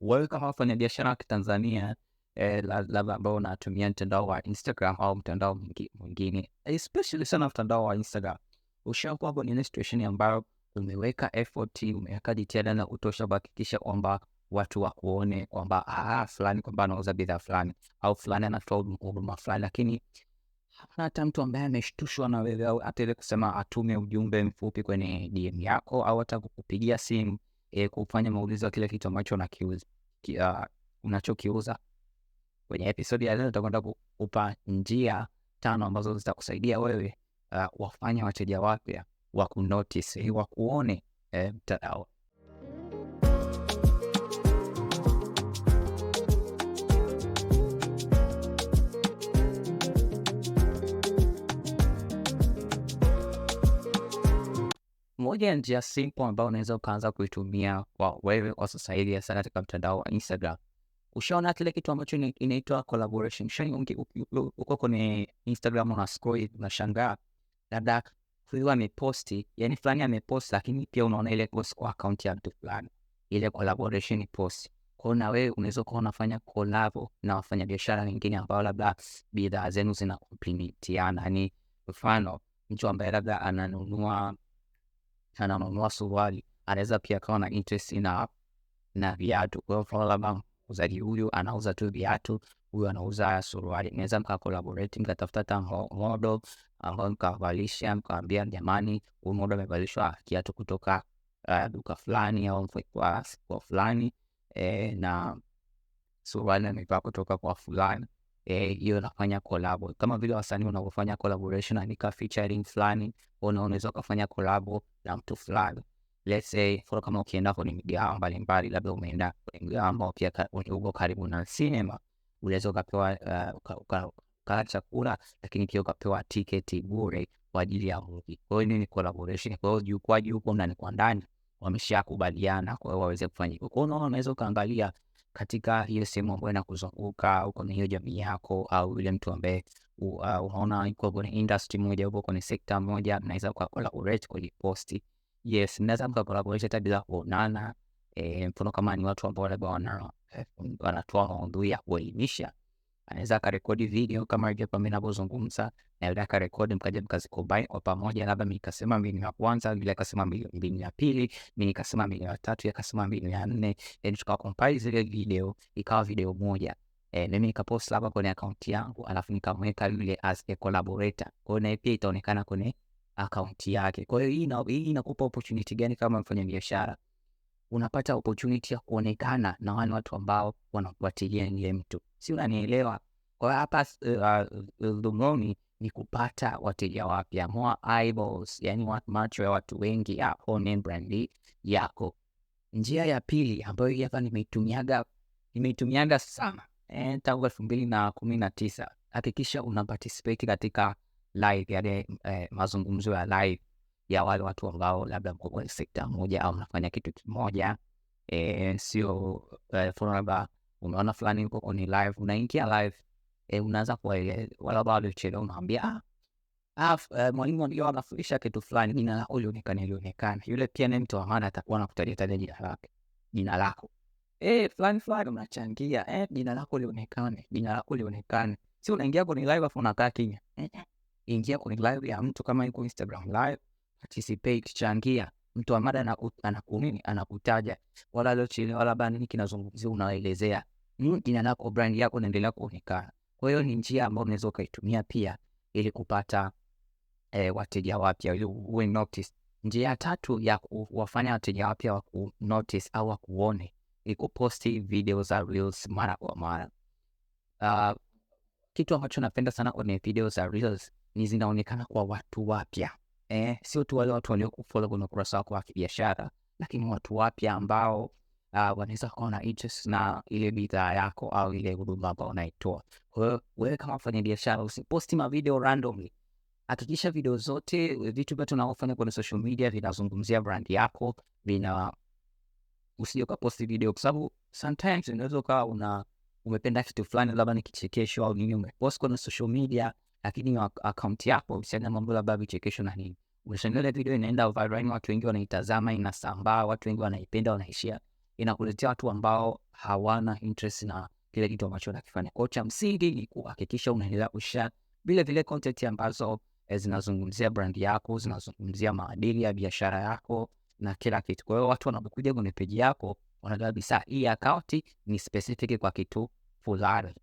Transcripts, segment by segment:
wewe kama wafanyabiashara wa Kitanzania eh, la- labda ambao unatumia mtandao wa Instagram au mtandao mwingine, especially sana mtandao wa Instagram, ushakuwa kwenye situation ambayo umeweka effort, umeweka jitihada na kutosha kuhakikisha kwamba watu wakuone kwamba ah, fulani kwamba anauza bidhaa fulani au fulani anatoa huduma fulani, lakini hata mtu ambaye ameshtushwa na wewe au hata ile kusema atume ujumbe mfupi kwenye DM yako au hata kukupigia simu e, kufanya maulizo ya kile kitu ambacho uh, unachokiuza. Kwenye episodi ya leo tutakwenda kukupa njia tano ambazo zitakusaidia wewe uh, wafanya wateja wapya wa wakuone eh, wakuone eh, Moja ya njia simple ambayo unaweza ukaanza kuitumia kwa wewe kwa sasa hivi hasa katika mtandao wa Instagram, ushaona kile kitu ambacho inaitwa collaboration. Uki- uko kwenye Instagram una scroll unashangaa labda huyu ameposti, yani fulani ameposti, lakini pia unaona ile post kwa akaunti ya mtu fulani, ile collaboration post. Kwa na wewe unaweza kuwa unafanya collab na wafanyabiashara wengine ambao labda bidhaa zenu zina komplementiana. Yani mfano mtu ambaye labda ananunua ananunua suruali. Anaweza pia akawa na interest na na viatu. Kwa hiyo labda muuzaji huyu anauza tu viatu, huyu anauza suruali, naweza mka collaborate mkatafuta hata mo- model ambao mkawavalisha, mkawambia jamani, huyu model amevalishwa kiatu kutoka uh, duka fulani au kwa fulani eh, na suruali amevaa kutoka kwa fulani eh, hiyo nafanya collab kama vile wasanii wanavyofanya collaboration, andika featuring fulani, unaweza ukafanya collab na mtu fulani. Let's say for kama ukienda kwenye migahawa mbalimbali, labda umeenda kwenye mgahawa ambao pia uko karibu na sinema, unaweza ukapewa uka- uka- ukala chakula, lakini pia ukapewa tiketi bure kwa ajili ya movie. Kwa hiyo ni collaboration. Kwa hiyo jukwaa huko ndani kwa ndani wameshakubaliana, kwa hiyo waweze kufanya hivyo. Kwa hiyo unaweza ukaangalia katika hiyo sehemu ambayo inakuzunguka au kwenye hiyo jamii yako au yule mtu ambaye uh, unaona yuko kwenye industry moja, uko kwenye sekta moja, mnaweza mka collaborate kwenye posti. Yes, mnaweza mka collaborate hata bila kuonana. E, mfano kama ni watu ambao labda eh, wanatoa maudhui ya kuelimisha, anaweza akarekodi video kama hivyo ninavyozungumza, na yule akarekodi, mkaja mkazicombine kwa pamoja, labda mimi nikasema mbinu ya kwanza, yule akasema mbinu ya pili, mimi nikasema mbinu ya tatu, yeye akasema mbinu ya nne, then tukacompile zile video ikawa video moja. Eh, mimi nikapost labda kwenye akaunti yangu alafu nikamweka yule as a collaborator. Kwa hiyo naye pia itaonekana kwenye akaunti yake. Kwa hiyo hii inakupa opportunity gani kama mfanyabiashara? Unapata opportunity ya kuonekana na wale watu ambao wanafuatilia ile mtu, si unanielewa? Kwa hapa uh, uh, ni kupata wateja wapya, more eyeballs, yani macho ya watu wengi yaone brand yako. Njia ya pili ambayo hii hapa nimeitumiaga nimeitumiaga sana eh, tangu elfu mbili na kumi na tisa. Hakikisha una participate katika live yani eh, mazungumzo ya live ya wale watu ambao labda mko kwenye sekta moja au mnafanya kitu kimoja e, sio mfano labda unaona fulani yuko kwenye live, unaingia live e, unaanza kuwaeleza wale ambao waliochelewa, unaambia ah, mwalimu ndio anafundisha kitu fulani, jina lako lionekane lionekane. Yule pia ni mtu wa maana, atakuwa anakutajia taja jina lake jina lako eh, fulani fulani, unachangia eh, jina lako lionekane, jina lako lionekane. Si unaingia kwenye live afu unakaa kimya ingia kwenye live ya mtu kama yuko Instagram live, participate, changia. Mtu wa mada anaku- anakunini anakutaja, wala aliochelewa labda nini kinazungumzia, unaelezea mm, jina lako, brand yako inaendelea kuonekana. Kwa hiyo ni njia ambayo unaweza ukaitumia pia ili kupata eh, wateja wapya ili uwe notice. Njia ya tatu ya kuwafanya wateja wapya wa ku notice au wakuone ni kuposti video za reels mara kwa mara. Uh, kitu ambacho napenda sana kwenye video za reels ni zinaonekana kwa watu wapya eh, sio tu wale watu waliokufollow kwenye ukurasa wako wa kibiashara, lakini watu wapya ambao uh, wanaweza kuwa na interest na ile bidhaa yako au ile huduma ambayo unaitoa. Kwa hiyo wewe kama mfanya biashara usiposti mavideo randomly hakikisha video zote vitu vyote unaofanya kwenye social media vinazungumzia brand yako, vina usije ukaposti video kwa sababu sometimes unaweza ukawa una umependa kitu fulani, labda ni kichekesho au nini, umepost kwenye social media, lakini akaunti yako usiana mambo labda vichekesho na nini, unashangaa ile video inaenda viral, watu wengi wanaitazama, inasambaa, watu wengi wanaipenda, wanaishia inakuletea watu ambao hawana interest na kile kitu ambacho unakifanya. Kwa cha msingi ni kuhakikisha unaendelea kushare vile vile content ambazo eh, zinazungumzia brand yako, zinazungumzia maadili ya biashara yako na kila kitu. Kwa hiyo watu wanapokuja kwenye peji yako wanajua kabisa hii akaunti ni specific kwa kitu fulani.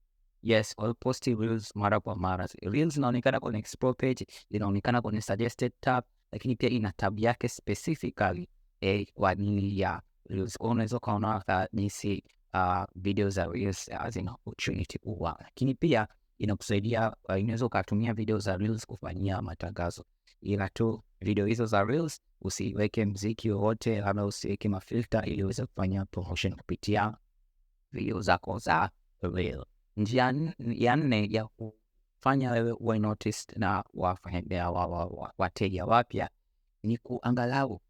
Yes, posti reels mara kwa mara. Reels inaonekana kwenye explore page, inaonekana kwenye suggested tab, lakini pia ina tab yake specifically eh, kwa ajili ya reels. Kwa unaweza ukaona jinsi uh, video za reels uh, zina opportunity kubwa, lakini pia inakusaidia uh, inaweza ukatumia video za reels kufanyia matangazo, ila tu video hizo za reels usiweke mziki wowote, labda usiweke mafilter ili uweze kufanya promotion kupitia video zako za reel. Njia ya nne ya kufanya wewe uwe noticed na wafanya wa- wa- wa- wateja wapya ni kuangalau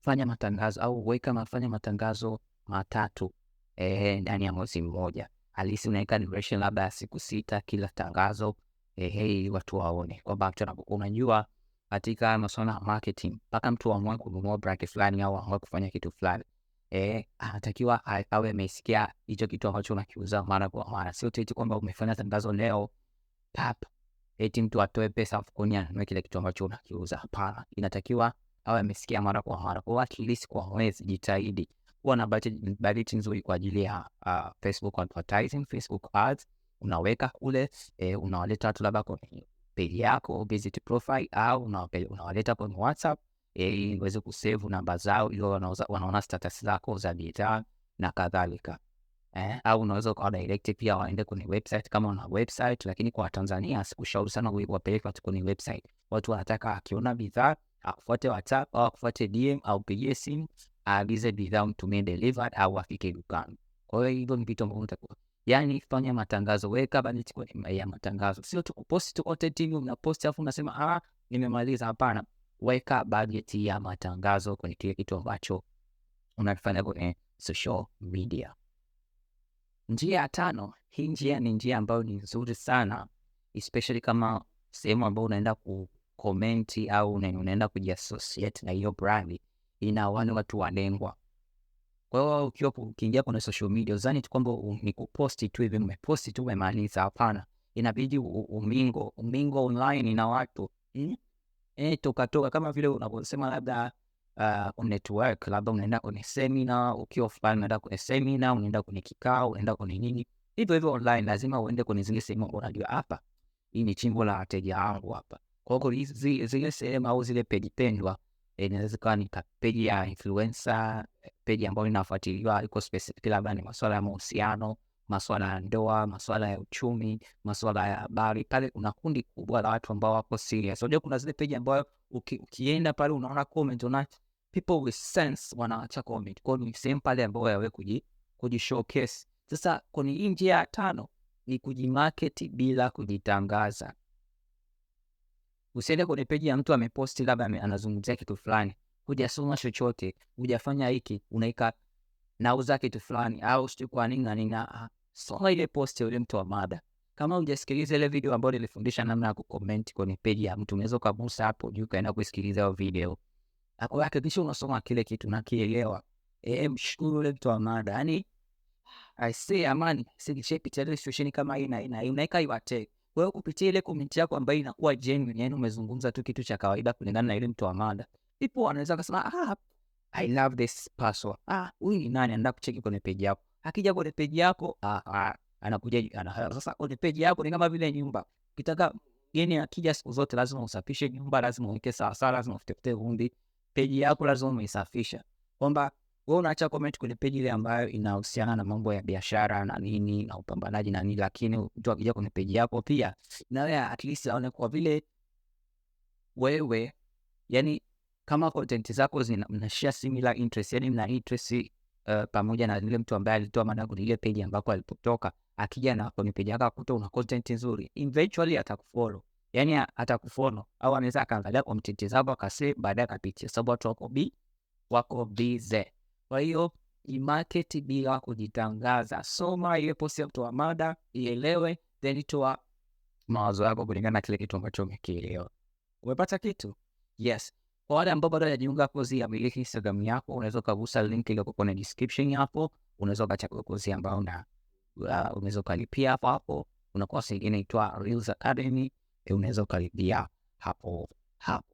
fanya matangazo au weka mafanya matangazo matatu eh, ndani ya mwezi mmoja. Halisi unaweka duration labda ya siku sita kila tangazo eh, ili watu waone kwamba mtu anapokuwa unajua katika masuala ya marketing, mpaka mtu aamue kununua brand fulani au aamue kufanya kitu fulani eh, anatakiwa awe amesikia hicho kitu ambacho unakiuza mara kwa mara, sio eti kwamba umefanya tangazo leo pap eti mtu atoe pesa mfukoni anunue kile kitu ambacho unakiuza. Hapana, inatakiwa awe amesikia mara kwa mara. Kwa at least kwa mwezi jitahidi kuwa na budget, nzuri kwa ajili ya uh, Facebook advertising, Facebook ads unaweka kule eh, unawaleta watu labda kwenye page yako visit profile au unawaleta kwenye WhatsApp ili uweze kusevu namba zao ili wanaona status zako za bidhaa na kadhalika eh, au unaweza ukawa direct pia waende kwenye website kama una website, lakini kwa Tanzania sikushauri sana wapeleke watu kwenye website. Watu wanataka akiona bidhaa akufuate WhatsApp au akufuate DM au pigie simu aagize bidhaa mtumie delivered au afike dukani. Kwa hiyo hivyo ni vitu ambavyo unatakiwa yani, fanya matangazo, weka budget kwenye ya matangazo, sio tu kupost tu content hivi unapost afu unasema ah, nimemaliza. Hapana, weka bajeti ya matangazo kwenye kile kitu ambacho unakifanya kwenye social media. Njia ya tano, hii njia ni njia ambayo ni nzuri sana especially kama sehemu ambayo unaenda kukomenti au unaenda kujiassociate na hiyo brand, ina wale watu walengwa. Kwa hiyo ukiwa ukiingia kwenye social media uzani tu kwamba ni kuposti tu hivi, umeposti tu umemaliza. Hapana, inabidi umingo umingo online na watu mm? Eh, toka toka kama vile unavyosema labda uh, network labda unaenda kwenye semina ukiwa fulani, unaenda kwenye semina, unaenda kwenye kikao, unaenda kwenye nini, hivyo hivyo online, lazima uende kwenye zile sehemu unajua hapa, hii ni chimbo la wateja wangu hapa. Kwa hiyo zile sehemu au zile peji pendwa, eh, inaweza ikawa ni peji ya influencer, eh, peji ambayo inafuatiliwa iko specific, labda ni masuala ya mahusiano, masuala ya ndoa, maswala ya uchumi, maswala ya habari. Pale kuna kundi kubwa la watu ambao wako serious. Unajua kuna zile page ambayo uki, ukienda pale unaona comment, una people with sense wanaacha comment. Kwa hiyo ni sehemu pale ambayo yawe kuji, kuji showcase. Sasa kwenye hii njia ya tano ni kujimarket bila kujitangaza. Usiende kwenye peji ya mtu ameposti labda anazungumzia kitu fulani, hujasoma chochote, hujafanya hiki, unaika nauza kitu fulani au sijui kwa nini na nini. Ah, Soma ile post ya yule mtu wa mada. Kama hujasikiliza ile video ambayo nilifundisha namna ya kucomment kwenye page ya mtu, unaweza ukagusa hapo juu kaenda kusikiliza hiyo video. Hakikisha unasoma kile kitu na kielewa. Eh, mshukuru yule mtu wa mada. Yaani I say amani, silishapitia ile situation kama hii na na hii, unaweka iwate. Kupitia ile comment yako ambayo inakuwa genuine, yani umezungumza tu kitu cha kawaida kulingana na ile mtu wa mada. Ipo anaweza kusema ah, I love this person. Ah, huyu ni nani? Anaenda kucheki kwenye peji yako. Akija kwenye peji yako, ah, ah, anakuja ana, sasa kwenye peji yako ni kama vile nyumba. Ukitaka mgeni akija siku zote lazima usafishe nyumba, lazima uweke sawa sawa, lazima ufute vumbi. Peji yako lazima umeisafisha. Kwamba wewe unaacha comment kwenye peji ile ambayo inahusiana na mambo ya biashara na nini na upambanaji na nini, lakini mtu akija kwenye peji yako pia na wewe at least aone kwa vile wewe yani kama content zako zina mnashare similar interest, yani mna interest uh, pamoja na yule mtu ambaye alitoa mada kwenye ile page ambako alipotoka, akija na kwenye page yako akuta una content nzuri, eventually atakufollow, yani atakufollow au anaweza akaangalia content zako akasave, baadaye akapitia, sababu watu wako bi wako busy. Kwa hiyo imarket bila kujitangaza, soma ile post ya mtu mada, ielewe, then toa mawazo yako kulingana na kile kitu ambacho umekielewa. Umepata kitu? Yes. Kwa wale ambao bado hajajiunga kozi ya miliki Instagram yako, unaweza ukagusa link iliyoko kwenye description hapo, unaweza ukachagua kozi ambayo uh, unaweza ukalipia hapo hapo. Kuna kozi ingine inaitwa Reels Academy, unaweza ukalipia hapo hapo.